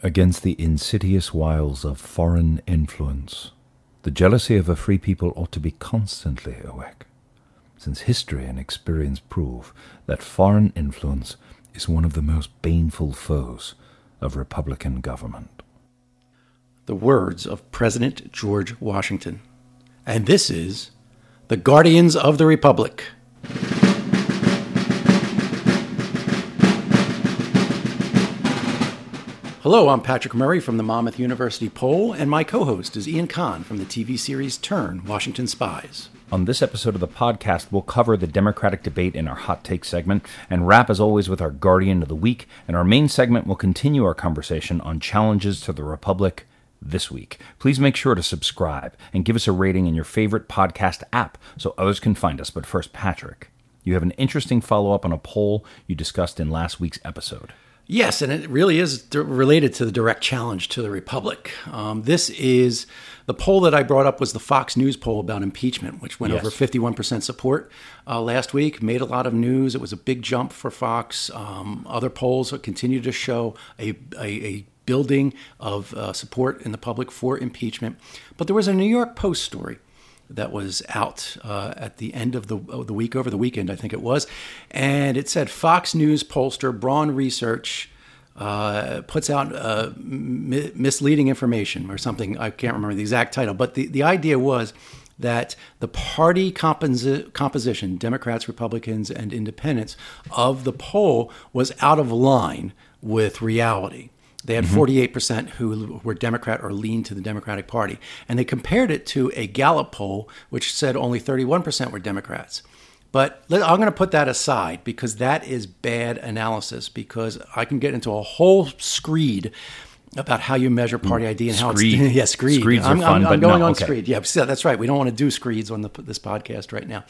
Against the insidious wiles of foreign influence, the jealousy of a free people ought to be constantly awake, since history and experience prove that foreign influence is one of the most baneful foes of Republican government. The words of President George Washington. And this is The Guardians of the Republic. Hello, I'm Patrick Murray from the Monmouth University Poll, and my co host is Ian Kahn from the TV series Turn Washington Spies. On this episode of the podcast, we'll cover the Democratic debate in our hot take segment and wrap, as always, with our Guardian of the Week. And our main segment will continue our conversation on challenges to the Republic this week. Please make sure to subscribe and give us a rating in your favorite podcast app so others can find us. But first, Patrick, you have an interesting follow up on a poll you discussed in last week's episode. Yes, and it really is related to the direct challenge to the Republic. Um, this is the poll that I brought up was the Fox News poll about impeachment, which went Yes. over 51% support uh, last week, made a lot of news. It was a big jump for Fox. Um, other polls continue to show a, a, a building of uh, support in the public for impeachment. But there was a New York Post story that was out uh, at the end of the, of the week, over the weekend, I think it was. And it said Fox News pollster Braun Research uh, puts out uh, mi- misleading information or something. I can't remember the exact title, but the, the idea was that the party composi- composition, Democrats, Republicans, and Independents, of the poll was out of line with reality. They had mm-hmm. 48% who were Democrat or leaned to the Democratic Party. And they compared it to a Gallup poll, which said only 31% were Democrats. But I'm going to put that aside because that is bad analysis because I can get into a whole screed about how you measure party mm, ID and how Screed. it's yeah screed. Screeds are I'm, fun, I'm, I'm going no, on okay. screed. Yeah, that's right. We don't want to do screeds on the, this podcast right now.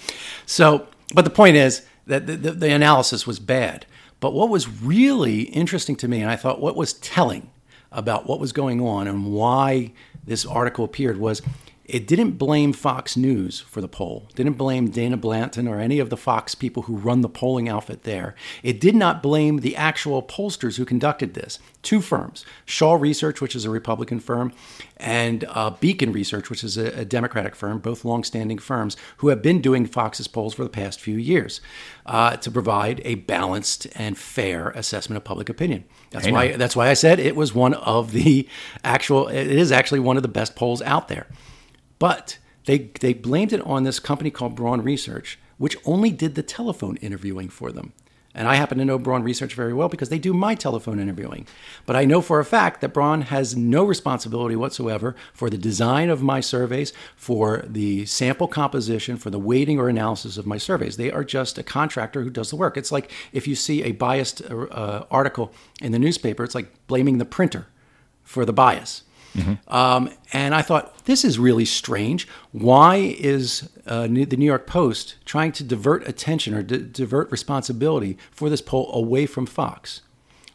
So, but the point is that the, the, the analysis was bad. But what was really interesting to me, and I thought what was telling about what was going on and why this article appeared was it didn't blame Fox News for the poll, didn't blame Dana Blanton or any of the Fox people who run the polling outfit there. It did not blame the actual pollsters who conducted this. Two firms, Shaw Research, which is a Republican firm, and uh, Beacon Research, which is a, a Democratic firm, both longstanding firms who have been doing Fox's polls for the past few years uh, to provide a balanced and fair assessment of public opinion. That's I know. why that's why I said it was one of the actual. It is actually one of the best polls out there. But they they blamed it on this company called Braun Research, which only did the telephone interviewing for them. And I happen to know Braun Research very well because they do my telephone interviewing. But I know for a fact that Braun has no responsibility whatsoever for the design of my surveys, for the sample composition, for the weighting or analysis of my surveys. They are just a contractor who does the work. It's like if you see a biased uh, article in the newspaper, it's like blaming the printer for the bias. Um, and I thought, this is really strange. Why is uh, New- the New York Post trying to divert attention or di- divert responsibility for this poll away from Fox?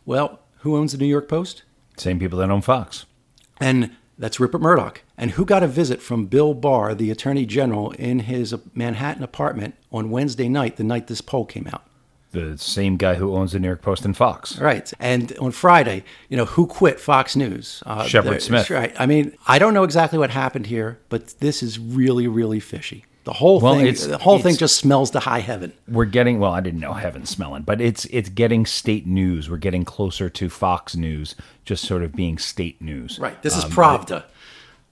Well, who owns the New York Post? Same people that own Fox. And that's Rupert Murdoch. And who got a visit from Bill Barr, the Attorney General, in his Manhattan apartment on Wednesday night, the night this poll came out? The same guy who owns the New York Post and Fox. Right. And on Friday, you know, who quit Fox News? Uh, Shepard Smith. Right. I mean, I don't know exactly what happened here, but this is really, really fishy. The whole Well, thing, the whole thing just smells to high heaven. We're getting well. I didn't know heaven smelling, but it's it's getting state news. We're getting closer to Fox News, just sort of being state news. Right. This is Um, Pravda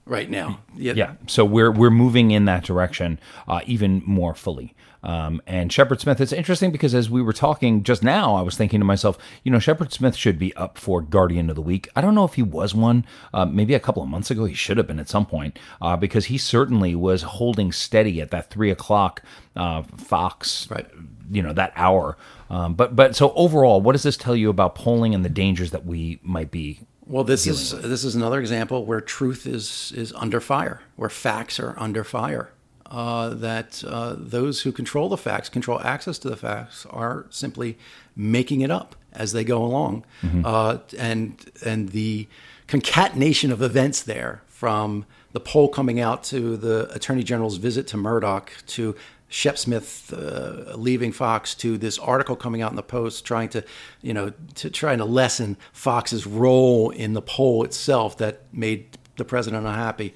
right now. Yeah, so we're we're moving in that direction uh, even more fully. Um, and Shepard Smith, it's interesting because as we were talking just now, I was thinking to myself, you know, Shepard Smith should be up for Guardian of the Week. I don't know if he was one. Uh, maybe a couple of months ago, he should have been at some point uh, because he certainly was holding steady at that three o'clock uh, Fox, Right. you know, that hour. Um, but but so overall, what does this tell you about polling and the dangers that we might be Well, this is this is another example where truth is is under fire, where facts are under fire. Uh, that uh, those who control the facts, control access to the facts, are simply making it up as they go along, uh, and and the concatenation of events there from the poll coming out to the attorney general's visit to Murdoch to Shep Smith uh, leaving Fox to this article coming out in the Post trying to, you know, to trying to lessen Fox's role in the poll itself that made the president unhappy.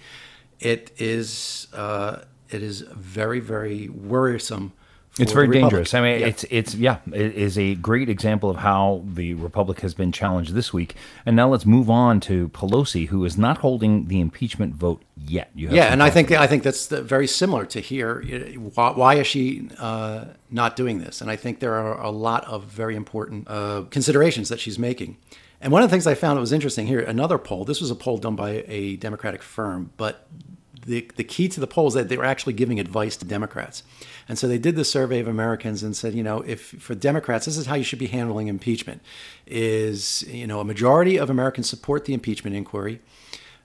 It is uh, it is very very worrisome it's very dangerous. I mean, yeah. it's it's yeah, it is a great example of how the Republic has been challenged this week. And now let's move on to Pelosi, who is not holding the impeachment vote yet. yeah, and I think I think that's very similar to here. Why, why is she uh, not doing this? And I think there are a lot of very important uh, considerations that she's making. And one of the things I found that was interesting here, another poll. This was a poll done by a Democratic firm, but the, the key to the poll is that they were actually giving advice to Democrats. And so they did the survey of Americans and said, you know, if for Democrats, this is how you should be handling impeachment is, you know, a majority of Americans support the impeachment inquiry.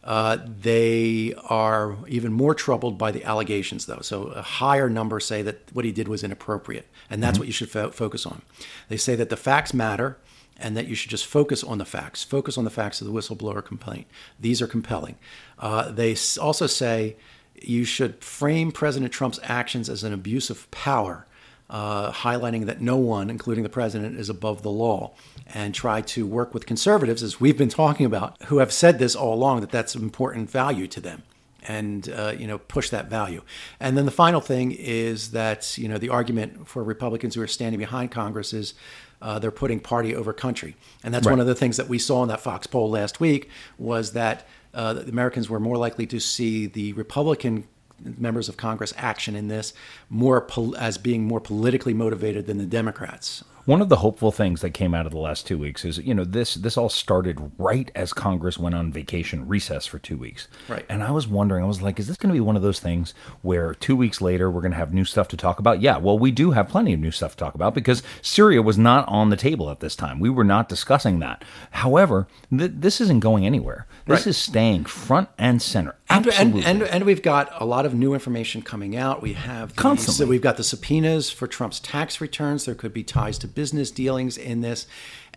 Uh, they are even more troubled by the allegations, though. So a higher number say that what he did was inappropriate, and that's mm-hmm. what you should fo- focus on. They say that the facts matter, and that you should just focus on the facts. Focus on the facts of the whistleblower complaint. These are compelling. Uh, they also say you should frame President Trump's actions as an abuse of power, uh, highlighting that no one, including the president, is above the law, and try to work with conservatives, as we've been talking about, who have said this all along that that's an important value to them. And uh, you know, push that value. And then the final thing is that you know the argument for Republicans who are standing behind Congress is uh, they're putting party over country, and that's right. one of the things that we saw in that Fox poll last week was that uh, the Americans were more likely to see the Republican members of Congress action in this more pol- as being more politically motivated than the Democrats. One of the hopeful things that came out of the last two weeks is, you know, this this all started right as Congress went on vacation recess for two weeks. Right. And I was wondering, I was like, is this going to be one of those things where two weeks later we're going to have new stuff to talk about? Yeah, well, we do have plenty of new stuff to talk about because Syria was not on the table at this time. We were not discussing that. However, th- this isn't going anywhere. This right. is staying front and center. Absolutely. And, and, and, we've got a lot of new information coming out. We have constantly. So we've got the subpoenas for Trump's tax returns. There could be ties to business dealings in this,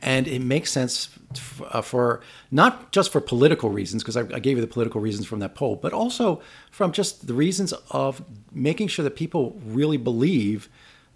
and it makes sense uh, for not just for political reasons, because I, I gave you the political reasons from that poll, but also from just the reasons of making sure that people really believe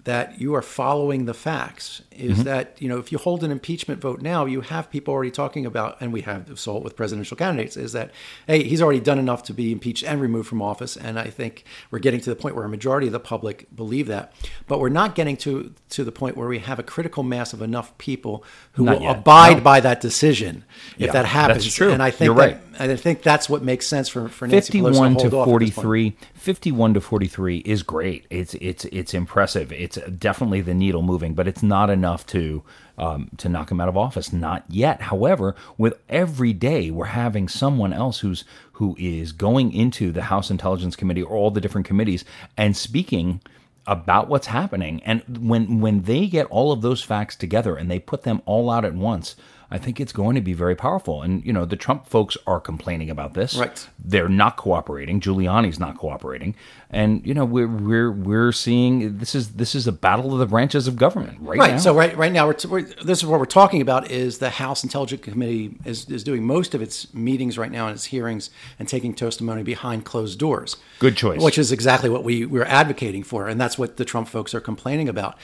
that you are following the facts is mm-hmm. that you know if you hold an impeachment vote now you have people already talking about and we have saw it with presidential candidates is that hey he's already done enough to be impeached and removed from office and i think we're getting to the point where a majority of the public believe that but we're not getting to to the point where we have a critical mass of enough people who not will yet. abide no. by that decision if yeah, that happens that's true. and i think You're right. I think that's what makes sense for, for Nancy 51 to, to 43 51 to 43 is great it's it's it's impressive it's definitely the needle moving but it's not enough to um, to knock him out of office. Not yet. However with every day we're having someone else who's who is going into the House Intelligence Committee or all the different committees and speaking about what's happening. And when when they get all of those facts together and they put them all out at once I think it's going to be very powerful. And, you know, the Trump folks are complaining about this. Right. They're not cooperating. Giuliani's not cooperating. And, you know, we're, we're, we're seeing this is this is a battle of the branches of government right, right. now. So right, right now, we're, we're, this is what we're talking about is the House Intelligence Committee is, is doing most of its meetings right now and its hearings and taking testimony behind closed doors. Good choice. Which is exactly what we, we're advocating for. And that's what the Trump folks are complaining about.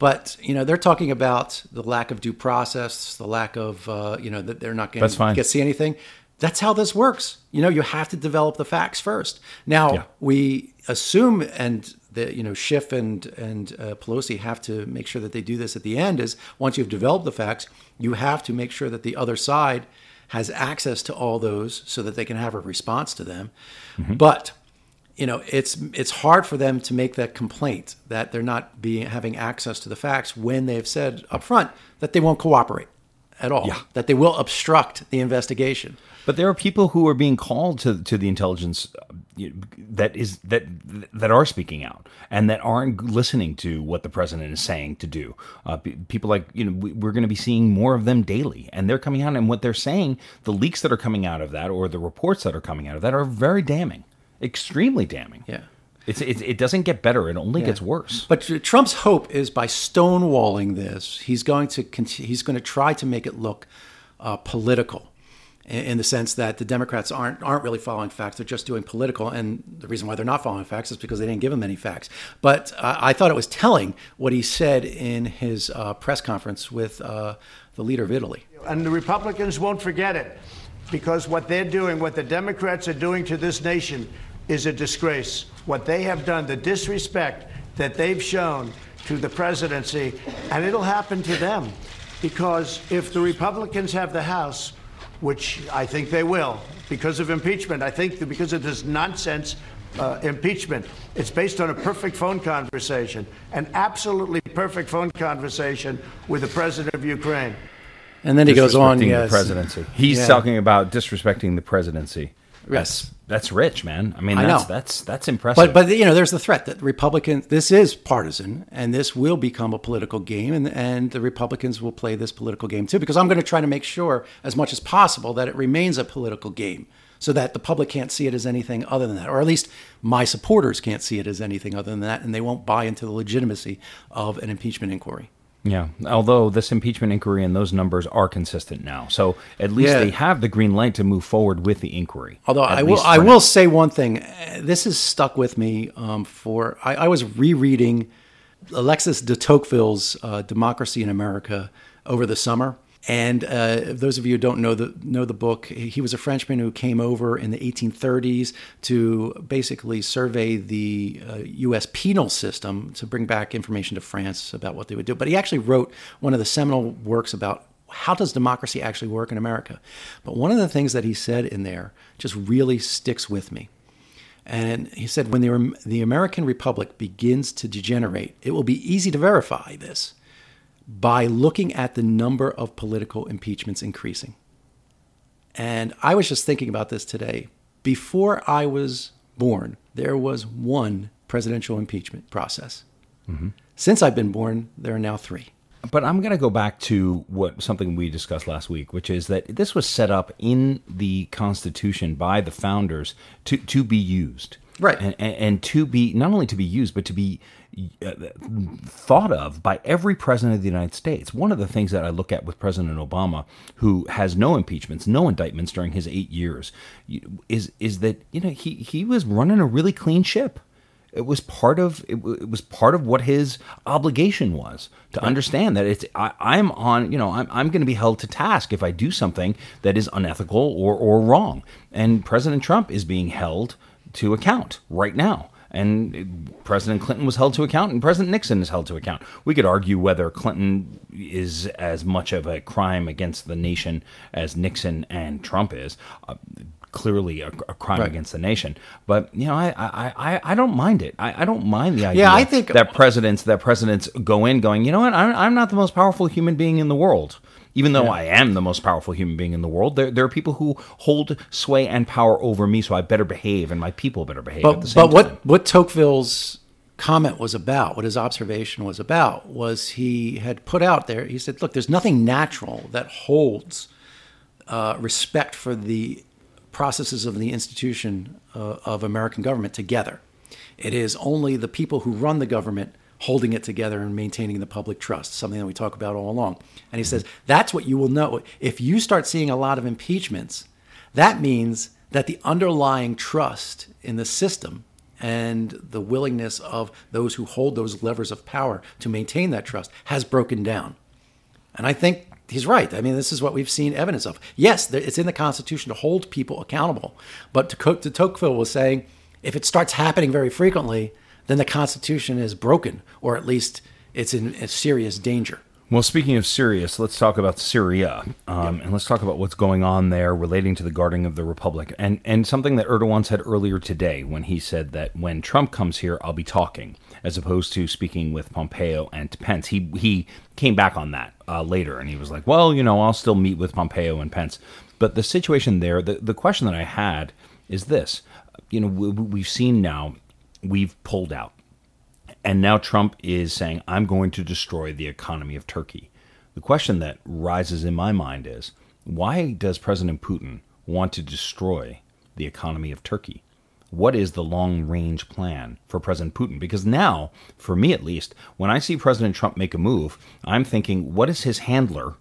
But you know, they're talking about the lack of due process, the lack of uh, you know that they're not going to get see anything. That's how this works. You know, you have to develop the facts first. Now yeah. we assume, and the you know Schiff and and uh, Pelosi have to make sure that they do this at the end. Is once you've developed the facts, you have to make sure that the other side has access to all those so that they can have a response to them. Mm-hmm. But you know, it's it's hard for them to make that complaint that they're not being having access to the facts when they've said up front that they won't cooperate at all, yeah. that they will obstruct the investigation. But there are people who are being called to to the intelligence that is that that are speaking out and that aren't listening to what the president is saying to do. Uh, people like you know we're going to be seeing more of them daily, and they're coming out and what they're saying, the leaks that are coming out of that or the reports that are coming out of that are very damning extremely damning. Yeah. It's, it, it doesn't get better; it only yeah. gets worse. But Trump's hope is by stonewalling this, he's going to he's going to try to make it look uh, political, in, in the sense that the Democrats aren't aren't really following facts; they're just doing political. And the reason why they're not following facts is because they didn't give them any facts. But uh, I thought it was telling what he said in his uh, press conference with uh, the leader of Italy. And the Republicans won't forget it because what they're doing, what the Democrats are doing to this nation, is a disgrace. What they have done, the disrespect that they've shown to the presidency, and it'll happen to them. Because if the Republicans have the House, which I think they will, because of impeachment, I think that because of this nonsense uh, impeachment, it's based on a perfect phone conversation, an absolutely perfect phone conversation with the president of Ukraine. And then he goes on, Disrespecting yes. the presidency. He's Yeah. talking about disrespecting the presidency. Yes. That's rich, man. I mean, I that's know. that's that's impressive. But but you know, there's the threat that Republicans. This is partisan, and this will become a political game, and and the Republicans will play this political game too. Because I'm going to try to make sure, as much as possible, that it remains a political game, so that the public can't see it as anything other than that, or at least my supporters can't see it as anything other than that, and they won't buy into the legitimacy of an impeachment inquiry. Yeah, although this impeachment inquiry and those numbers are consistent now, so at least Yeah. they have the green light to move forward with the inquiry. Although I will, I will say one thing. This has stuck with me um, for. I, I was rereading Alexis de Tocqueville's uh, "Democracy in America" over the summer, and uh, those of you who don't know the know the book, he was a Frenchman who came over in the 1830s to basically survey the uh, U.S. penal system to bring back information to France about what they would do. But he actually wrote one of the seminal works about how does democracy actually work in America? But one of the things that he said in there just really sticks with me. And he said, when the, the American Republic begins to degenerate, it will be easy to verify this by looking at the number of political impeachments increasing. And I was just thinking about this today. Before I was born, there was one presidential impeachment process. Mm-hmm. Since I've been born, there are now three. But I'm going to go back to what something we discussed last week, which is that this was set up in the Constitution by the founders to to be used, Right. and, and, and to be not only to be used, but to be Uh, thought of by every president of the United States. One of the things that I look at with President Obama, who has no impeachments, no indictments during his eight years, is is that you know he he was running a really clean ship. It was part of it, w- it was part of what his obligation was to understand that it's I, I'm on you know I'm, I'm going to be held to task if I do something that is unethical or or wrong. And President Trump is being held to account right now and President Clinton was held to account and President Nixon is held to account we could argue whether Clinton is as much of a crime against the nation as Nixon and Trump is uh, clearly a, a crime Right. against the nation. But you know, I I, I, I don't mind it. I, I don't mind the idea. Yeah, I think- that presidents that presidents go in going, you know what? I'm, I'm not the most powerful human being in the world. Even though I am the most powerful human being in the world, there, there are people who hold sway and power over me, so I better behave, and my people better behave But, but what, time. what Tocqueville's comment was about, what his observation was about, was he had put out there, he said, look, there's nothing natural that holds uh, respect for the processes of the institution uh, of American government together. It is only the people who run the government holding it together and maintaining the public trust, something that we talk about all along. And he says, that's what you will know. If you start seeing a lot of impeachments, that means that the underlying trust in the system and the willingness of those who hold those levers of power to maintain that trust has broken down. And I think he's right. I mean, this is what we've seen evidence of. Yes, it's in the Constitution to hold people accountable. But to, Tocqueville was saying, if it starts happening very frequently, then the Constitution is broken, or at least it's in a serious danger. Well, speaking of serious, let's talk about Syria, um, and let's talk about what's going on there relating to the guarding of the republic, and and something that Erdogan said earlier today when he said that when Trump comes here, I'll be talking, as opposed to speaking with Pompeo and Pence. He he came back on that uh, later, and he was like, well, you know, I'll still meet with Pompeo and Pence, but the situation there, the the question that I had is this, you know, we, we've seen now, we've pulled out. And now Trump is saying, I'm going to destroy the economy of Turkey. The question that rises in my mind is why does President Putin want to destroy the economy of Turkey? What is the long range plan for President Putin? Because now, for me at least, when I see President Trump make a move, I'm thinking, what does his handler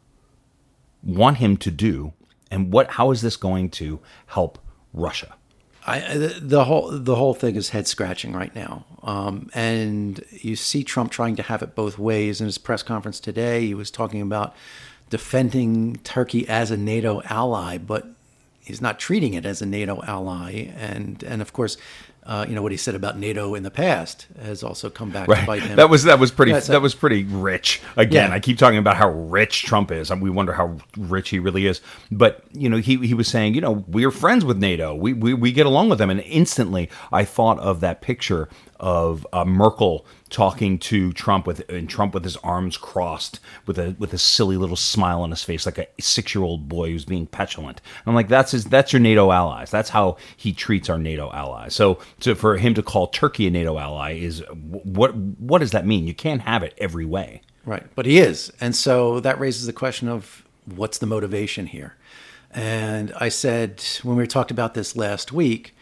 want him to do? And what how is this going to help Russia? I, the whole the whole thing is head scratching right now, um, and you see Trump trying to have it both ways. In his press conference today, he was talking about defending Turkey as a NATO ally, but he's not treating it as a NATO ally. And and of course, uh, you know what he said about NATO in the past has also come back to bite him. That was that was pretty Yeah, that was pretty rich. Again, Yeah. I keep talking about how rich Trump is, and we wonder how rich he really is. But you know, he he was saying, you know, we're friends with NATO. We we, we get along with them, and instantly I thought of that picture of uh, Merkel talking to Trump with and Trump with his arms crossed with a with a silly little smile on his face like a 6-year-old boy who's being petulant. I'm like that's his that's your NATO allies. That's how he treats our NATO allies. So to, for him to call Turkey a NATO ally is what what does that mean? You can't have it every way. Right, but he is, and so that raises the question of what's the motivation here. And I said when we talked about this last week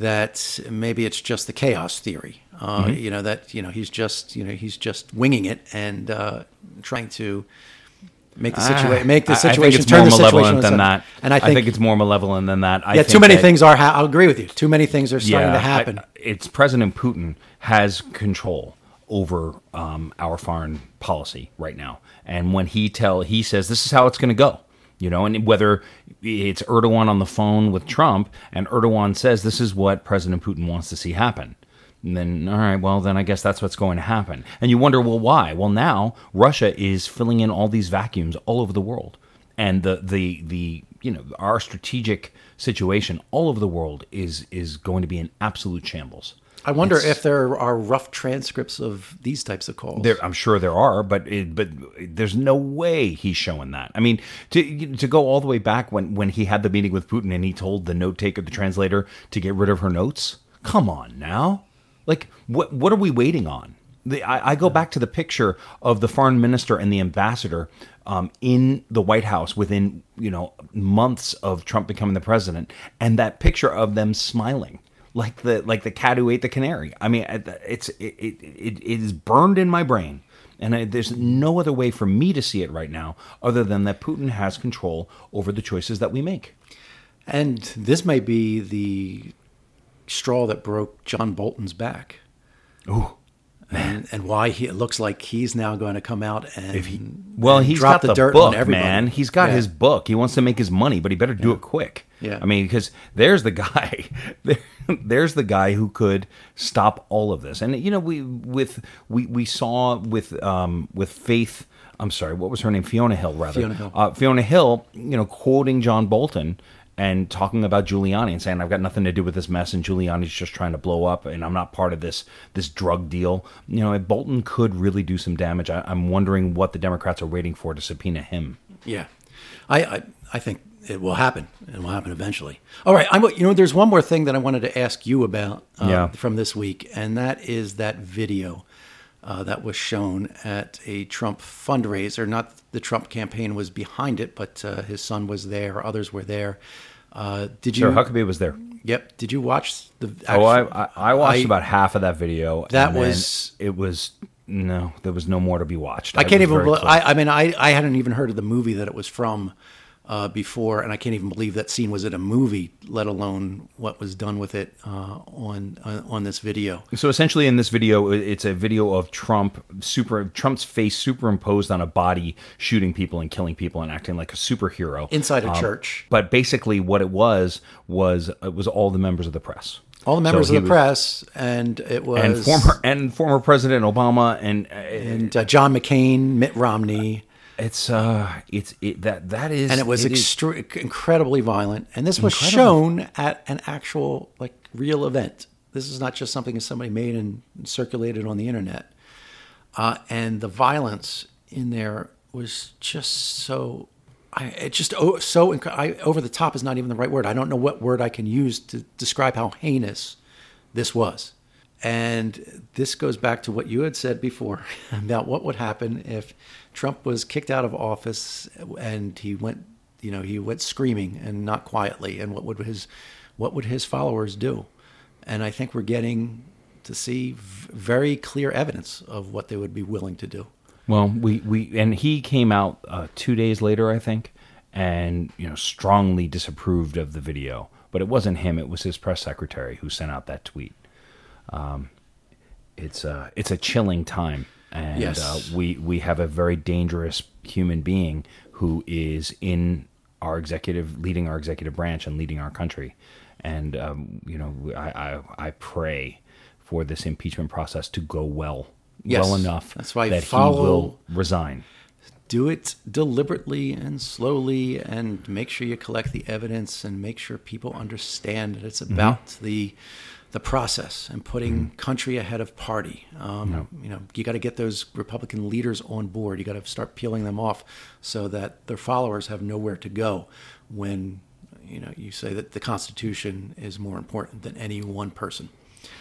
that maybe it's just the chaos theory. Uh, Mm-hmm. You know that you know he's just you know he's just winging it and uh, trying to make the situation make the Ah, situation I think it's turn more malevolent than that. And I think, it's more malevolent than that. I yeah, think too many things are. Ha- I'll agree with you. Too many things are starting to I- happen. it's President Putin has control over um, our foreign policy right now, and when he tell he says this is how it's going to go, you know, and whether it's Erdogan on the phone with Trump, and Erdogan says this is what President Putin wants to see happen. And then, all right, well, then I guess that's what's going to happen. And you wonder, well, why? Well, now Russia is filling in all these vacuums all over the world, and the the the you know our strategic situation all over the world is is going to be in absolute shambles. I wonder It's- if there are rough transcripts of these types of calls. There, I'm sure there are, but it, but there's no way he's showing that. I mean, to to go all the way back when when he had the meeting with Putin and he told the note taker, the translator, to get rid of her notes. Come on now, like what what are we waiting on? The, I, I go back to the picture of the foreign minister and the ambassador um, in the White House within you know months of Trump becoming the president, and that picture of them smiling like the like the cat who ate the canary. I mean, it's it it, it, is burned in my brain, and I, there's no other way for me to see it right now other than that Putin has control over the choices that we make. And this may be the straw that broke John Bolton's back. Ooh. And, and why he, it looks like he's now going to come out and if he, Well, and he's drop got the, dirt book, man. He's got Yeah. his book. He wants to make his money, but he better do it quick. Yeah. I mean, because there's the guy. There, there's the guy who could stop all of this. And you know, we with we we saw with um with Faith. I'm sorry, what was her name? Fiona Hill, rather. Fiona Hill. Uh, Fiona Hill. You know, quoting John Bolton. And talking about Giuliani and saying I've got nothing to do with this mess, and Giuliani's just trying to blow up, and I'm not part of this this drug deal. You know, Bolton could really do some damage. I, I'm wondering what the Democrats are waiting for to subpoena him. Yeah, I, I I think it will happen. It will happen eventually. All right, I'm. You know, there's one more thing that I wanted to ask you about uh, Yeah. from this week, and that is that video uh, that was shown at a Trump fundraiser. Not the Trump campaign was behind it, but uh, his son was there. Others were there. Uh, did you? Sure, Huckabee was there. Yep. Did you watch the? Oh, I, I, I watched I- about half of that video. That and was- it was no, there was no more to be watched. I can't even. very bel close. I, I mean, I, I hadn't even heard of the movie that it was from uh, before, and I can't even believe that scene was in a movie, let alone what was done with it uh, on uh, on this video. So essentially, in this video, it's a video of Trump super Trump's face superimposed on a body, shooting people and killing people and acting like a superhero Inside a Um, church. But basically, what it was was it was all the members of the press, All the members So of the was- press, and it was and former and former President Obama, and, uh, and uh, John McCain, Mitt Romney, it's uh, it's it, that that is and it was is- extre- incredibly violent. And this was shown at an actual like real event. This is not just something that somebody made and circulated on the internet. Uh, and the violence in there was just so. I it just oh, so inc- I, over the top is not even the right word. I don't know what word I can use to describe how heinous this was. And this goes back to what you had said before about what would happen if Trump was kicked out of office and he went, you know, he went screaming and not quietly. And what would his, what would his followers do? And I think we're getting to see very clear evidence of what they would be willing to do. Well, we, we and he came out uh, two days later, I think, and you know strongly disapproved of the video. But it wasn't him; it was his press secretary who sent out that tweet. Um, it's a it's a chilling time, and Yes. uh, we we have a very dangerous human being who is in our executive, leading our executive branch and leading our country. And um, you know, I, I I pray for this impeachment process to go well, Yes. well enough That's why that follow- he will resign. do it deliberately and slowly and make sure you collect the evidence and make sure people understand that it's about the the process and putting country ahead of party. Um, You know, you got to get those Republican leaders on board. You got to start peeling them off so that their followers have nowhere to go when you know you say that the Constitution is more important than any one person.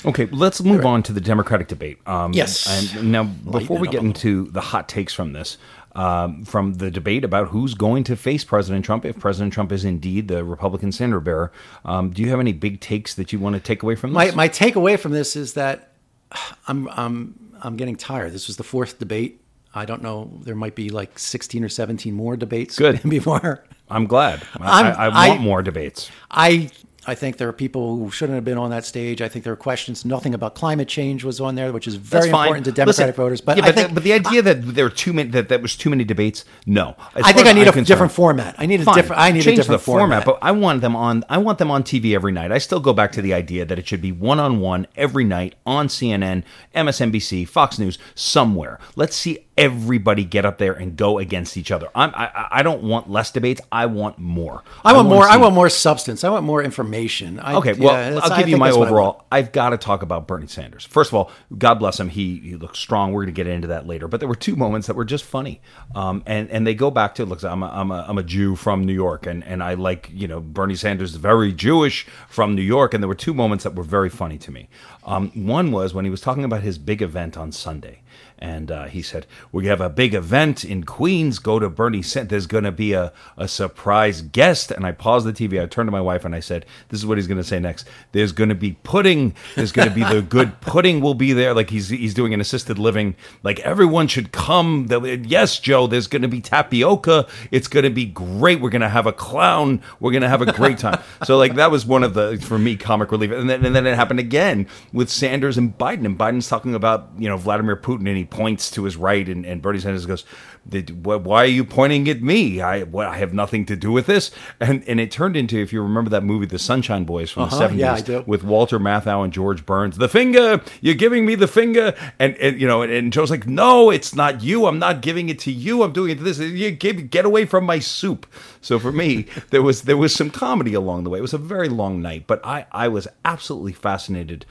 Okay, let's move on to the Democratic debate. Um, Yes. And now, before Lighten we get into the hot takes from this, um, from the debate about who's going to face President Trump, if President Trump is indeed the Republican standard bearer, um, do you have any big takes that you want to take away from My this? my takeaway from this is that I'm I'm I'm getting tired. This was the fourth debate. I don't know. There might be like 16 or 17 more debates Good. before. I'm glad. I, I'm- I, I want I- more debates. I I think there are people who shouldn't have been on that stage. I think there are questions. Nothing about climate change was on there, which is very important to Democratic Listen, voters. But yeah, I but, think the, but the idea that there were too many that that was too many debates, no. As I think I need I'm a concerned- different format. I need a different. I need Change a different the format, format. but I want them on. I want them on TV every night. I still go back to the idea that it should be one on one every night on CNN, MSNBC, Fox News, somewhere. Let's see everybody get up there and go against each other. I'm, I I don't want less debates. I want more. I want wanna more. I want more substance. I want more information. I, Okay, well, yeah, I'll I give you my I want. overall. I've got to talk about Bernie Sanders. First of all, God bless him. He he looks strong. We're going to get into that later. But there were two moments that were just funny, um, and and they go back to look. I'm a, I'm a I'm a Jew from New York, and and I like you know Bernie Sanders is very Jewish from New York, and there were two moments that were very funny to me. Um, one was when he was talking about his big event on Sunday. And uh, he said, "We have a big event in Queens. Go to Bernie. Sanders. There's going to be a, a surprise guest." And I paused the TV. I turned to my wife and I said, "This is what he's going to say next. There's going to be pudding. There's going to be the good pudding. Will be there. Like he's he's doing an assisted living. Like everyone should come. Yes, Joe. There's going to be tapioca. It's going to be great. We're going to have a clown. We're going to have a great time. so like that was one of the for me comic relief. And then and then it happened again with Sanders and Biden. And Biden's talking about you know Vladimir Putin and he points to his right, and, and Bernie Sanders goes, "Did- wh- "Why are you pointing at me? I what, I have nothing to do with this." And and it turned into, if you remember that movie, The Sunshine Boys from the Uh-huh, seventies, yeah, with Walter Matthau and George Burns. The finger, you're giving me the finger, and, and you know, and, and Joe's like, "No, it's not you. I'm not giving it to you. I'm doing it to this. You give, get away from my soup." So for me, there was there was some comedy along the way. It was a very long night, but I I was absolutely fascinated.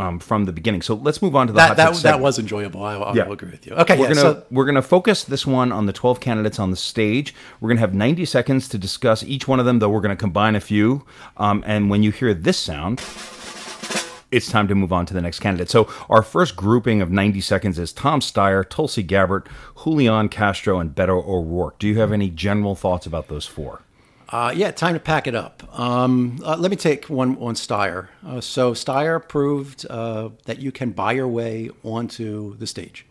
Um, from the beginning, so let's move on to the That hot that, that was enjoyable. I, I Yeah. will agree with you. Okay, We're yeah, gonna so we're gonna focus this one on the twelve candidates on the stage. We're gonna have ninety seconds to discuss each one of them, though we're gonna combine a few. Um, and when you hear this sound, it's time to move on to the next candidate. So our first grouping of ninety seconds is Tom Steyer, Tulsi Gabbard, Julian Castro, and Beto O'Rourke. Do you have any general thoughts about those four? Uh, yeah, time to pack it up. Um, uh, let me take one on Steyer. Uh, so Steyer proved uh, that you can buy your way onto the stage,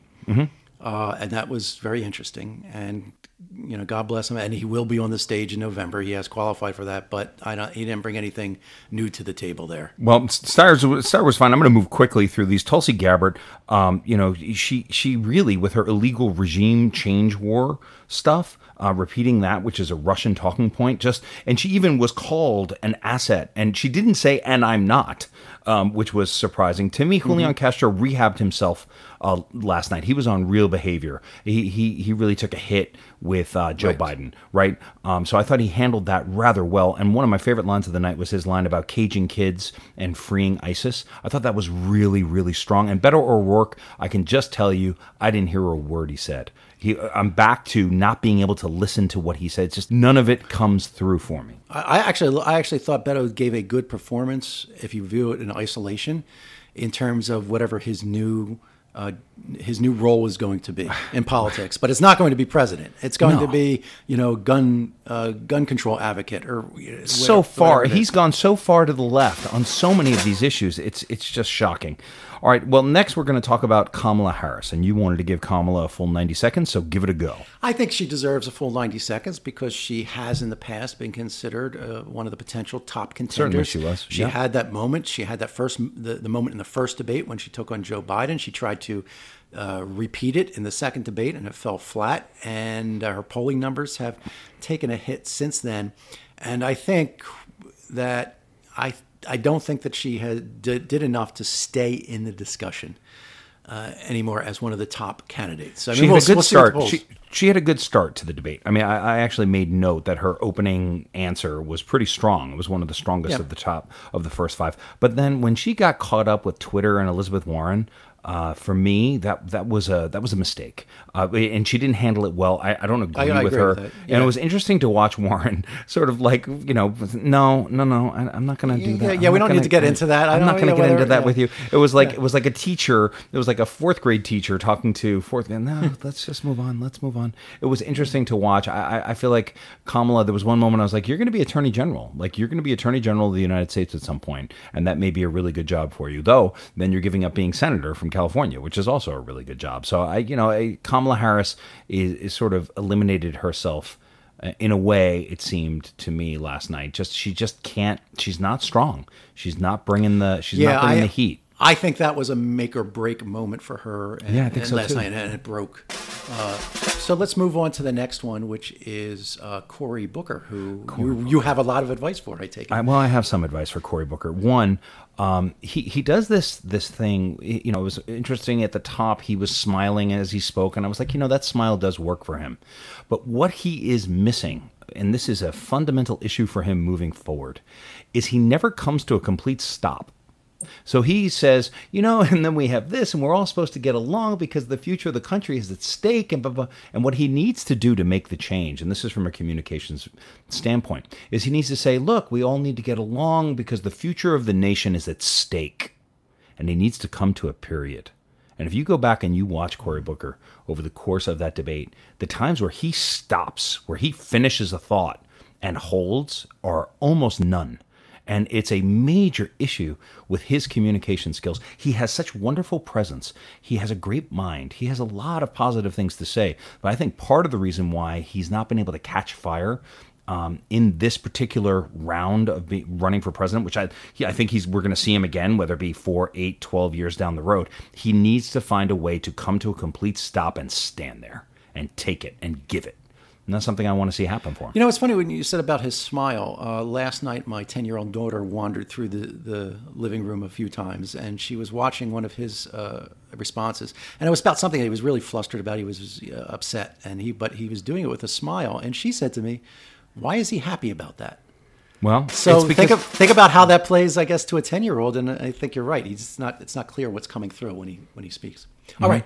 uh, and that was very interesting. And you know, God bless him, and he will be on the stage in November. He has qualified for that, but I don't, he didn't bring anything new to the table there. Well, Steyer's Steyer was fine. I'm going to move quickly through these. Tulsi Gabbard, um, you know, she she really with her illegal regime change war stuff, uh, repeating that, which is a Russian talking point, just and she even was called an asset, and she didn't say "and I'm not," um, which was surprising to me. Julian Castro rehabbed himself uh, last night. He was on real behavior. He he he really took a hit with uh, Joe Biden, right? Um, so I thought he handled that rather well. And one of my favorite lines of the night was his line about caging kids and freeing ISIS. I thought that was really, really strong. And Beto O'Rourke, I can just tell you, I didn't hear a word he said. He, I'm back to not being able to listen to what he said. It's just none of it comes through for me. I, I actually, I actually thought Beto gave a good performance if you view it in isolation, in terms of whatever his new. Uh, his new role is going to be in politics, but it's not going to be president. It's going No. to be, you know, gun uh, gun control advocate or uh, so far he's gone so far to the left on so many of these issues it's it's just shocking All right. Well, next we're going to talk about Kamala Harris, and you wanted to give Kamala a full 90 seconds, so give it a go. I think she deserves a full 90 seconds because she has in the past been considered uh, one of the potential top contenders. Certainly she was, She yeah. had that moment. She had that first the, the moment in the first debate when she took on Joe Biden. She tried to uh, repeat it in the second debate, and it fell flat. And uh, her polling numbers have taken a hit since then. And I think that I I don't think that she had did, did enough to stay in the discussion. Uh, anymore as one of the top candidates. I She had we'll, a good we'll see what the start. She, she had a good start to the debate. I mean, I, I actually made note that her opening answer was pretty strong. It was one of the strongest Yeah. of the top of the first five. But then when she got caught up with Twitter and Elizabeth Warren, uh, for me, that that was a that was a mistake, uh, and she didn't handle it well. I, I don't agree I with agree her, with that. and it was interesting to watch Warren sort of like you know, no, no, no, I, I'm not going to do that. yeah, I'm we don't need gonna- to get into that. I I'm don't going to yeah, get into that yeah. with you. It was like it was like a teacher. It was like a fourth grade teacher talking to fourth. No, let's just move on. Let's move on. It was interesting to watch. I, I, I feel like Kamala. There was one moment I was like, "You're going to be Attorney General. Like you're going to be Attorney General of the United States at some point, and that may be a really good job for you. Though then you're giving up being senator from California, which is also a really good job. So I, you know, I, Kamala Harris is, is sort of eliminated herself uh, in a way it seemed to me last night just she just can't she's not strong she's not bringing the she's not bringing I, the heat I think that was a make or break moment for her. And, Yeah, I think so, last too. night, and it broke. Uh, so let's move on to the next one, which is uh, Cory Booker, who you, you have a lot of advice for. I take it. I, well, I have some advice for Cory Booker. One, um, he he does this this thing. You know, it was interesting at the top. He was smiling as he spoke, and I was like, you know, that smile does work for him. But what he is missing, and this is a fundamental issue for him moving forward, is he never comes to a complete stop. So he says, you know, and then we have this, and we're all supposed to get along because the future of the country is at stake, and blah, blah. And what he needs to do to make the change, and this is from a communications standpoint, is he needs to say, look, we all need to get along because the future of the nation is at stake. And he needs to come to a period. And if you go back and you watch Cory Booker over the course of that debate, the times where he stops, where he finishes a thought and holds are almost none. And it's a major issue with his communication skills. He has such wonderful presence. He has a great mind. He has a lot of positive things to say. But I think part of the reason why he's not been able to catch fire um, in this particular round of be, running for president, which I, he, I think he's we're going to see him again, whether it be four, eight, 12 years down the road. He needs to find a way to come to a complete stop and stand there and take it and give it. And that's something I want to see happen for him. You know, it's funny when you said about his smile. Uh, last night, my 10 year old daughter wandered through the, the living room a few times, and she was watching one of his uh, responses. And it was about something that he was really flustered about. He was uh, upset, and he, but he was doing it with a smile. And she said to me, Why is he happy about that? Well, So it's think, of, think about how that plays, I guess, to a 10 year old. And I think you're right. He's not, it's not clear what's coming through when he, when he speaks. All right.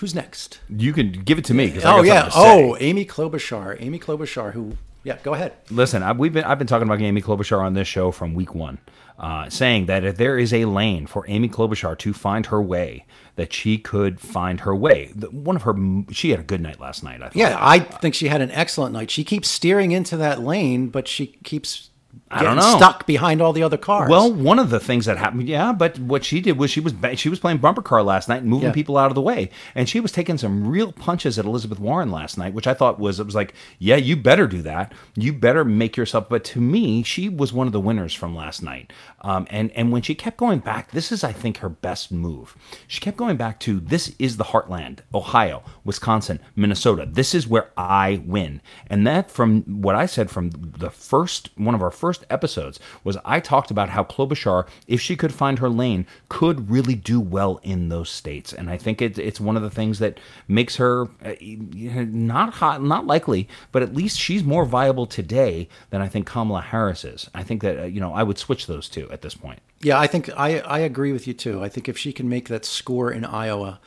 Who's next? you can give it to me. Oh, got yeah. something to say. Oh, Amy Klobuchar. Amy Klobuchar, who, yeah, go ahead. Listen, I, we've been I've been talking about Amy Klobuchar on this show from week one, uh, saying that if there is a lane for Amy Klobuchar to find her way, that she could find her way. The- One of her, she had a good night last night. I thought. Yeah, I think she had an excellent night. She keeps steering into that lane, but she keeps I don't know. stuck behind all the other cars. Well, one of the things that happened, yeah, but what she did was she was she was playing bumper car last night, and moving Yeah. people out of the way, and she was taking some real punches at Elizabeth Warren last night, which I thought was it was like, yeah, you better do that, you better make yourself. But to me, she was one of the winners from last night, um, and and when she kept going back, this is I think her best move. She kept going back to this is the heartland, Ohio, Wisconsin, Minnesota. This is where I win, and that from what I said from the first one of our first episodes was I talked about how Klobuchar, if she could find her lane, could really do well in those states, and I think it, it's one of the things that makes her uh, not hot, not likely, but at least she's more viable today than I think Kamala Harris is. I think that uh, you know I would switch those two at this point. yeah, I think I, I agree with you too. I think if she can make that score in Iowa,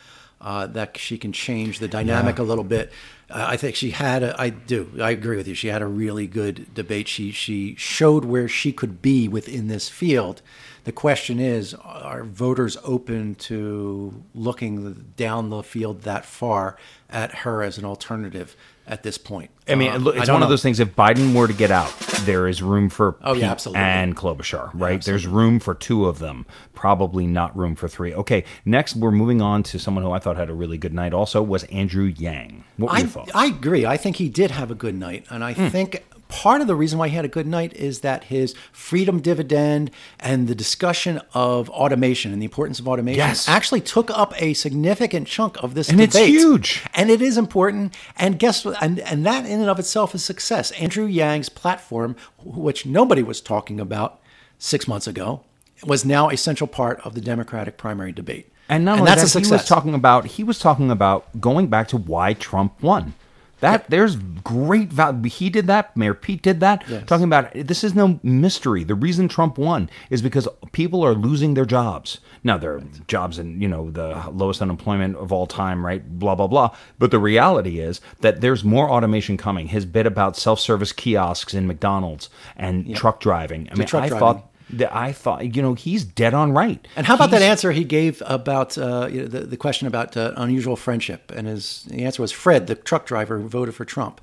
uh, that she can change the dynamic a little bit. I think she had. A, I do. I agree with you. She had a really good debate. She she showed where she could be within this field. The question is, are voters open to looking down the field that far at her as an alternative at this point? I mean, uh, look, it's don't one of those things. If Biden were to get out, there is room for Oh, yeah, Pete absolutely. and Klobuchar, right? There's room for two of them, probably not room for three. Okay, next we're moving on to someone who I thought had a really good night. Also, was Andrew Yang. What were I, your thoughts? I agree. I think he did have a good night. And. I hmm. think part of the reason why he had a good night is that his freedom dividend and the discussion of automation and the importance of automation Yes. actually took up a significant chunk of this debate And it's huge. And it is important. And guess what? And, and that in and of itself is success. Andrew Yang's platform, which nobody was talking about six months ago, was now a central part of the Democratic primary debate. And not only that's that, a he success. was talking about he was talking about going back to why Trump won. That there's great value. He did that. Mayor Pete did that. Yes. Talking about this is no mystery. The reason Trump won is because people are losing their jobs. Now there are jobs in you know the lowest unemployment of all time, right? Blah blah blah. But the reality is that there's more automation coming. His bit about self-service kiosks in McDonald's and truck driving. I mean, I driving. thought that I thought you know he's dead on right. And how about that answer he gave about uh, you know, the, the question about uh, unusual friendship? And his the answer was Fred, the truck driver who voted for Trump.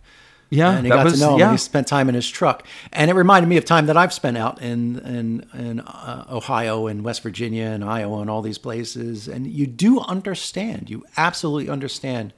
Yeah, and he got was- to know him. yeah. And he spent time in his truck, and it reminded me of time that I've spent out in in, in uh, Ohio and West Virginia and Iowa and all these places. And you do understand, you absolutely understand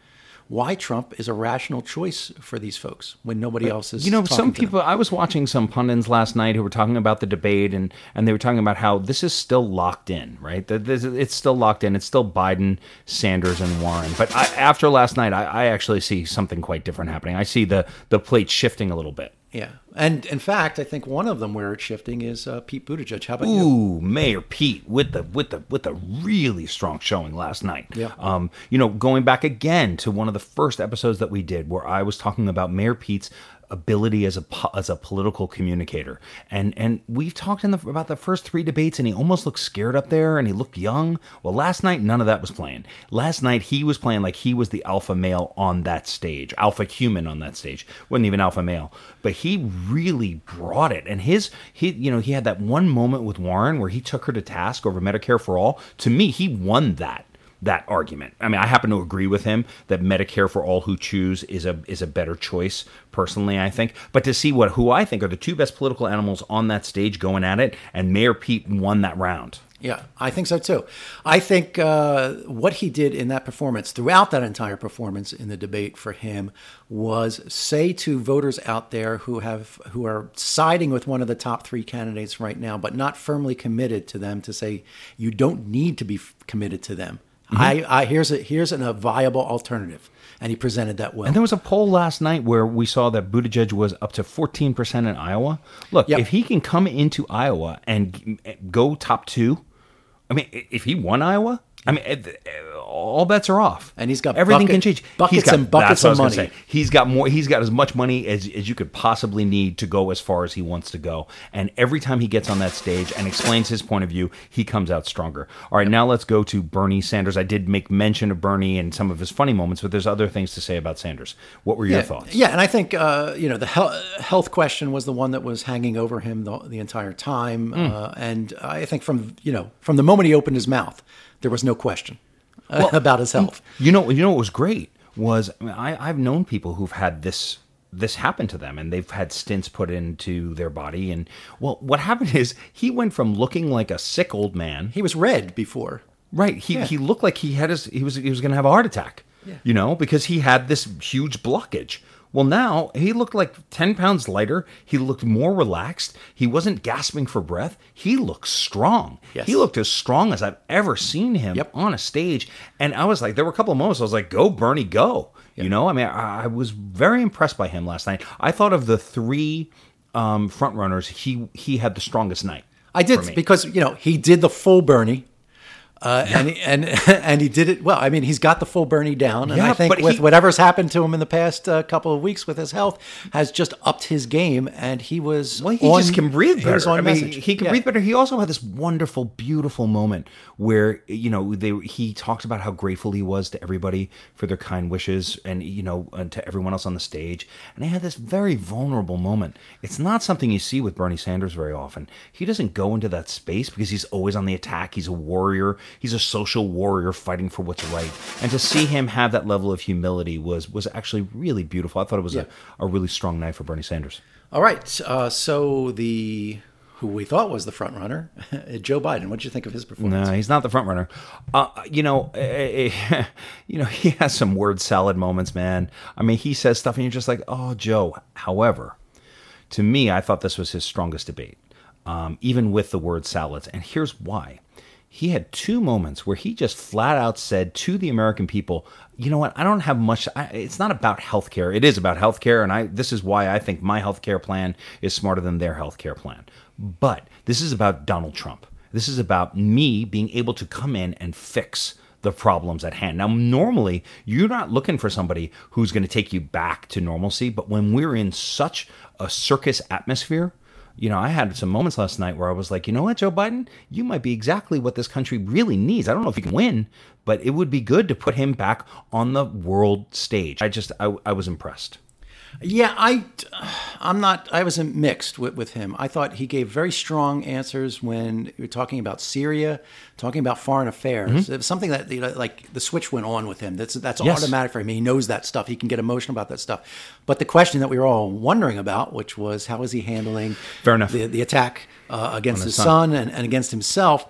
why Trump is a rational choice for these folks when nobody else is. You know, some to them. people. I was watching some pundits last night who were talking about the debate, and and they were talking about how this is still locked in, right? That this, it's still locked in. It's still Biden, Sanders, and Warren. But I, after last night, I, I actually see something quite different happening. I see the the plate shifting a little bit. Yeah, and in fact, I think one of them where it's shifting is uh, Pete Buttigieg. How about you? Ooh, Mayor Pete with the with the with a really strong showing last night. Yeah. Um, you know, going back again to one of the first episodes that we did where I was talking about Mayor Pete's ability as a as a political communicator. And and we've talked in the about the first 3 debates and he almost looked scared up there and he looked young. Well, last night none of that was playing. Last night he was playing like he was the alpha male on that stage, alpha human on that stage. wasn't even alpha male, but he really brought it. And his he you know, he had that one moment with Warren where he took her to task over Medicare for all. To me, he won that that argument. I mean, I happen to agree with him that Medicare for all who choose is a is a better choice personally, I think. But to see what who I think are the two best political animals on that stage going at it and Mayor Pete won that round. Yeah, I think so too. I think uh, what he did in that performance, throughout that entire performance in the debate for him, was say to voters out there who have who are siding with one of the top three candidates right now, but not firmly committed to them, to say you don't need to be f- committed to them. Mm-hmm. I, I here's a here's an, a viable alternative, and he presented that well. And there was a poll last night where we saw that Buttigieg was up to 14% in Iowa. Look, Yep. if he can come into Iowa and go top 2, I mean, if he won Iowa, I mean, all bets are off. And he's got everything bucket- can change. buckets He's got, and buckets that's what I of money. He's got more. He's got as much money as as you could possibly need to go as far as he wants to go. And every time he gets on that stage and explains his point of view, he comes out stronger. All right, now let's go to Bernie Sanders. I did make mention of Bernie and some of his funny moments, but there's other things to say about Sanders. What were your yeah, thoughts? Yeah, and I think uh, you know the hel- health question was the one that was hanging over him the, the entire time, Hmm. uh, and I think from you know from the moment he opened his mouth, there was no question uh, about his health. You know, you know what was great was I, mean, I I've known people who've had this this happen to them and they've had stents put into their body and well what happened is he went from looking like a sick old man He was red before. right he Yeah. he looked like he had his he was he was going to have a heart attack you know because he had this huge blockage well now he looked like 10 pounds lighter. He looked more relaxed. He wasn't gasping for breath. He looked strong. Yes. he looked as strong as i've ever seen him Yep. on a stage. And i was like there were a couple of moments i was like go bernie go. You know i mean I, I was very impressed by him last night. I thought of the three um, front runners he he had the strongest night I did because you know he did the full Bernie. Uh, and, he, and and he did it well. I mean, he's got the full Bernie down, and Yeah, I think with he- whatever's happened to him in the past uh, couple of weeks with his health, has just upped his game, and he was Well, he on- just can breathe he better. was on I mean, he can Yeah. breathe better. He also had this wonderful, beautiful moment where you know they he talked about how grateful he was to everybody for their kind wishes, and you know, and to everyone else on the stage. And he had this very vulnerable moment. It's not something you see with Bernie Sanders very often. He doesn't go into that space because he's always on the attack. He's a warrior. He's a social warrior fighting for what's right. And to see him have that level of humility was was actually really beautiful. I thought it was Yeah. a, a really strong night for Bernie Sanders. All right, uh, so the who we thought was the front runner, Joe Biden. What did you think of his performance? No, he's not the front runner. Uh, you know, eh, eh, you know, he has some word salad moments, man. I mean, he says stuff, and you're just like, "Oh, Joe." However, to me, I thought this was his strongest debate, um, even with the word salads. And here's why: he had two moments where he just flat out said to the American people, "You know what? I don't have much. I, it's not about healthcare. It is about healthcare, and I. This is why I think my healthcare plan is smarter than their healthcare plan. But this is about Donald Trump. This is about me being able to come in and fix." the problems at hand. Now, normally, you're not looking for somebody who's going to take you back to normalcy, but when we're in such a circus atmosphere, you know, I had some moments last night where I was like, you know what, Joe Biden, you might be exactly what this country really needs. I don't know if you can win, but it would be good to put him back on the world stage. I just, I, I was impressed. Yeah, I, I'm not. I wasn't mixed with, with him. I thought he gave very strong answers when you were talking about Syria, talking about foreign affairs. It was something that you know, like the switch went on with him. That's that's Mm-hmm. Yes. automatic for him. He knows that stuff. He can get emotional about that stuff. But the question that we were all wondering about, which was how is he handling Fair enough. the, the attack uh, against his son. son and, and against himself,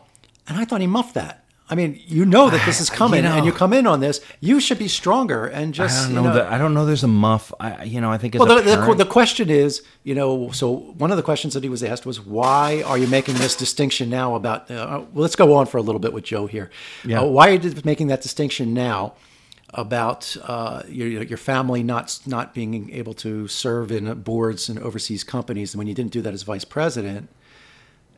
and I thought he muffed that. I mean, you know that this is coming, know. and you come in on this. You should be stronger and just. I don't you know, know, that. I don't know. There's a muff. I, you know, I think well, the, the, the question is, you know, so one of the questions that he was asked was, why are you making this distinction now about? Uh, well, let's go on for a little bit with Joe here. Yeah. Uh, why are you making that distinction now about uh, your your family not not being able to serve in boards and overseas companies when you didn't do that as vice president?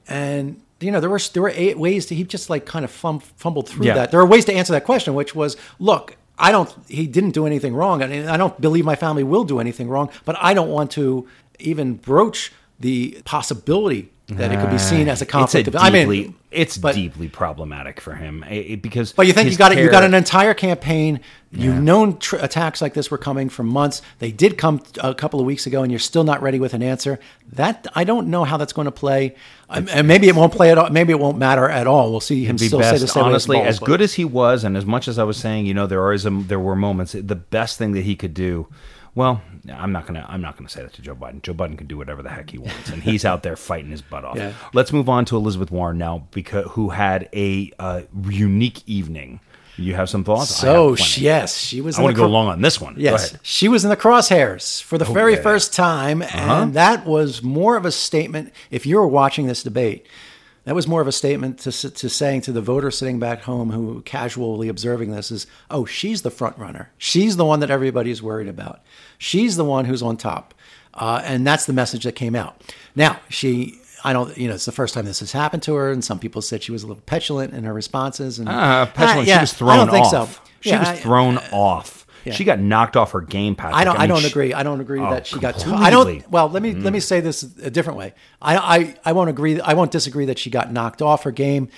And you know there were there were eight ways to he just like kind of fum, fumbled through Yeah. that. There are ways to answer that question, which was, look, I don't. He didn't do anything wrong, I and I don't believe my family will do anything wrong. But I don't want to even broach the possibility that it could be seen as a conflict. It's a of, deeply, I mean, it's but- deeply problematic for him It- it- because. But you think you got it? You got an entire campaign. You've known tr- attacks like this were coming for months. They did come a couple of weeks ago, and you're still not ready with an answer. That I don't know how that's going to play, Um, and maybe it won't play at all. Maybe it won't matter at all. We'll see him be still say the same honestly, balls, as but- good as he was, and as much as I was saying, you know, there are there were moments. The best thing that he could do, well, I'm not gonna, I'm not gonna say that to Joe Biden. Joe Biden can do whatever the heck he wants, and he's out there fighting his butt off. Yeah. Let's move on to Elizabeth Warren now, because who had a uh, unique evening. You have some thoughts? So she- yes, she was. I in want to go long on this one. Go Yes, ahead. she was in the crosshairs for the very yeah. Uh-huh. first time, and that was more of a statement. If you were watching this debate, that was more of a statement to to saying to the voter sitting back home who casually observing this is, "Oh, she's the front runner. She's the one that everybody's worried about. She's the one who's on top," uh, and that's the message that came out. Now she. I don't, you know, it's the first time this has happened to her, and some people said she was a little petulant in her responses. And Uh, petulant. yeah, she was thrown I don't think off. so. She Yeah, was I- thrown off. She got knocked off her game, Patrick. I don't. I, mean, don't she- agree. I don't agree Oh, that she got. Too. I don't. Well, let me let me mm. say this a different way. I, I I won't agree. I won't disagree that she got knocked off her game.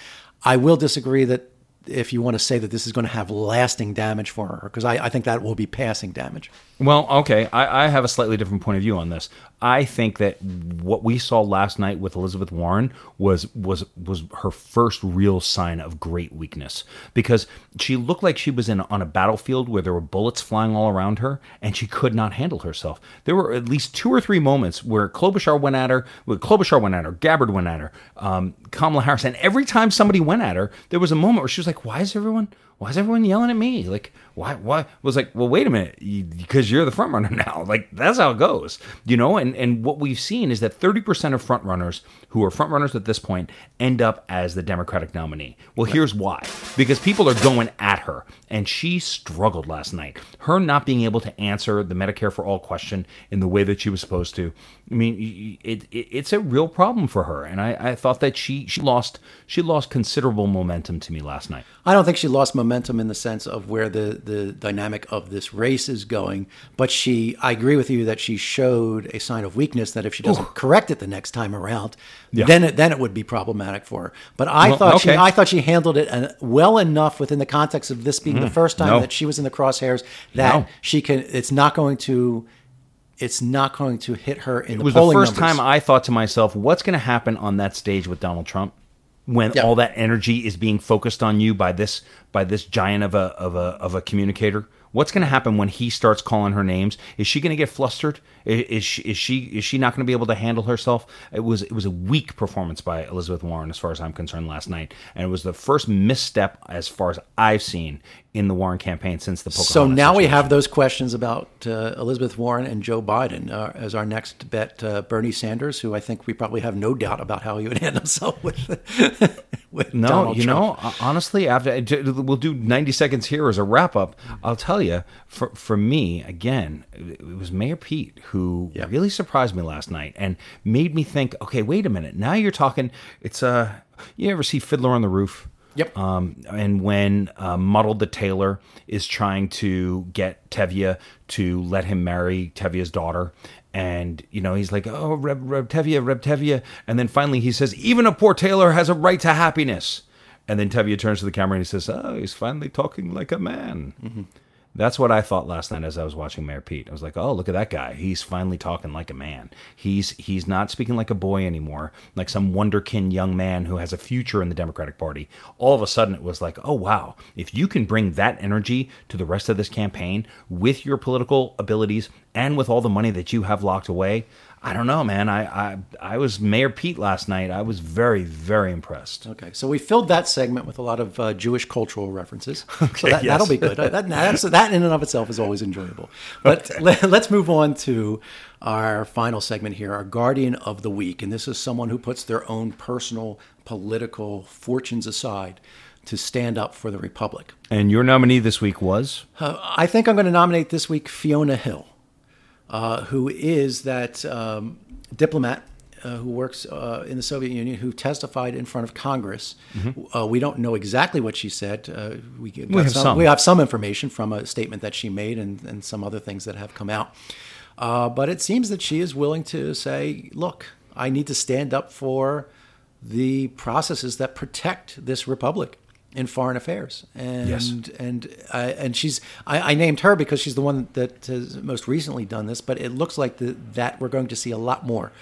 I will disagree that if you want to say that this is going to have lasting damage for her, because I, I think that will be passing damage. Well, okay. I, I have a slightly different point of view on this. I think that what we saw last night with Elizabeth Warren was was was her first real sign of great weakness because she looked like she was in on a battlefield where there were bullets flying all around her and she could not handle herself. There were at least two or three moments where Klobuchar went at her, where Klobuchar went at her, Gabbard went at her, um, Kamala Harris, and every time somebody went at her, there was a moment where she was like, "Why is everyone?" Why is everyone yelling at me? Like, why? Why? Was like, well, wait a minute, because you, are the front runner now. Like, that's how it goes, you know. And and what we've seen is that thirty percent of front runners who are front runners at this point end up as the Democratic nominee. Well, here's why: because people are going at her, and she struggled last night. Her not being able to answer the Medicare for all question in the way that she was supposed to. I mean, it, it it's a real problem for her, and I, I thought that she she lost she lost considerable momentum to me last night. I don't think she lost momentum in the sense of where the, the dynamic of this race is going, but she, I agree with you that she showed a sign of weakness that if she doesn't Ooh. correct it the next time around, yeah. then it, then it would be problematic for her. But I well, thought okay. she, I thought she handled it uh, well enough within the context of this being mm, the first time no. that she was in the crosshairs that no. she can. It's not going to it's not going to hit her in it the was the first numbers. time I thought to myself, what's going to happen on that stage with Donald Trump? when yep. all that energy is being focused on you by this by this giant of a of a of a communicator what's going to happen when he starts calling her names is she going to get flustered is she is she is she not going to be able to handle herself it was it was a weak performance by elizabeth warren as far as i'm concerned last night and it was the first misstep as far as i've seen in the Warren campaign since the Pocahontas So now situation. we have those questions about uh, Elizabeth Warren and Joe Biden uh, as our next bet. Uh, Bernie Sanders, who I think we probably have no doubt about how he would handle himself with. with no, Donald you Trump. know, honestly, after we'll do ninety seconds here as a wrap up. I'll tell you, for for me, again, it was Mayor Pete who yep. really surprised me last night and made me think. Okay, wait a minute. Now you're talking. It's a. Uh, you ever see Fiddler on the Roof? Yep. Um, and when uh, Motel the Tailor is trying to get Tevye to let him marry Tevye's daughter, and you know he's like, "Oh, Reb, Reb Tevye, Reb Tevye," and then finally he says, "Even a poor tailor has a right to happiness." And then Tevye turns to the camera and he says, "Oh, he's finally talking like a man." Mm-hmm. That's what I thought last night as I was watching Mayor Pete. I was like, "Oh, look at that guy. He's finally talking like a man. He's he's not speaking like a boy anymore, like some wonderkin young man who has a future in the Democratic Party." All of a sudden it was like, "Oh, wow. If you can bring that energy to the rest of this campaign with your political abilities and with all the money that you have locked away, I don't know, man. I, I I was Mayor Pete last night. I was very very impressed. Okay, so we filled that segment with a lot of uh, Jewish cultural references. Okay, so that, yes. that'll be good. that, that in and of itself is always enjoyable. But okay. let, let's move on to our final segment here, our guardian of the week, and this is someone who puts their own personal political fortunes aside to stand up for the republic. And your nominee this week was? Uh, I think I'm going to nominate this week Fiona Hill uh, who is that um, diplomat uh, who works uh, in the Soviet Union who testified in front of Congress. Mm-hmm. Uh, we don't know exactly what she said. Uh, we, we, have some, some, we have some information from a statement that she made and, and some other things that have come out. Uh, but it seems that she is willing to say, look, I need to stand up for the processes that protect this republic in foreign affairs, and yes. and uh, and she's I, I, named her because she's the one that has most recently done this. But it looks like the, that we're going to see a lot more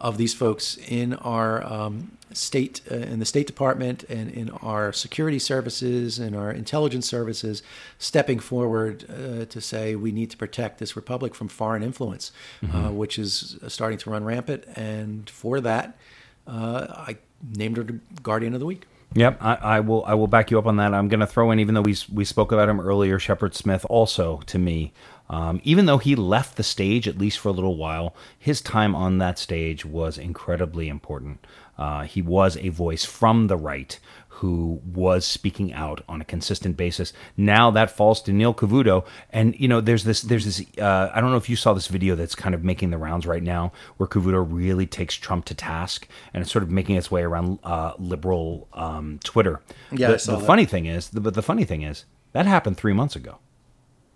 of these folks in our um, state, uh, in the State Department, and in our security services and our intelligence services, stepping forward uh, to say we need to protect this republic from foreign influence, mm-hmm. Uh, which is starting to run rampant. And for that, uh, I named her the Guardian of the Week. Yep, I, I, will. I will back you up on that. I'm going to throw in, even though we we spoke about him earlier, Shepard Smith. Also, to me, um, even though he left the stage at least for a little while, his time on that stage was incredibly important. Uh, he was a voice from the right who was speaking out on a consistent basis. Now that falls to Neil Cavuto, and you know, there's this, there's this. Uh, I don't know if you saw this video that's kind of making the rounds right now, where Cavuto really takes Trump to task, and it's sort of making its way around uh, liberal um, Twitter. Yeah, the, the funny thing is, the, but the funny thing is, that happened three months ago.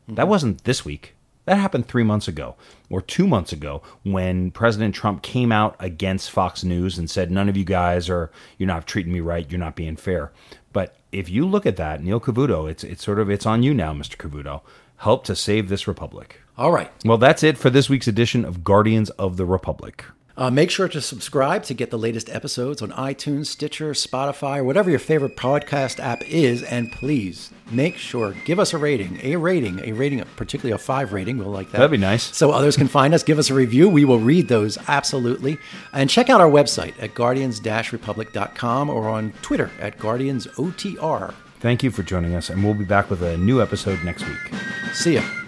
Mm-hmm. That wasn't this week. That happened three months ago or two months ago when President Trump came out against Fox News and said, None of you guys are, you're not treating me right, you're not being fair. But if you look at that, Neil Cavuto, it's, it's sort of, it's on you now, Mr. Cavuto. Help to save this republic. All right. Well, that's it for this week's edition of Guardians of the Republic. Uh, make sure to subscribe to get the latest episodes on iTunes, Stitcher, Spotify, or whatever your favorite podcast app is. And please make sure give us a rating, a rating, a rating, particularly a five rating. We'll like that. That'd be nice. So others can find us. Give us a review. We will read those absolutely. And check out our website at guardians-republic.com or on Twitter at guardiansotr. Thank you for joining us, and we'll be back with a new episode next week. See ya.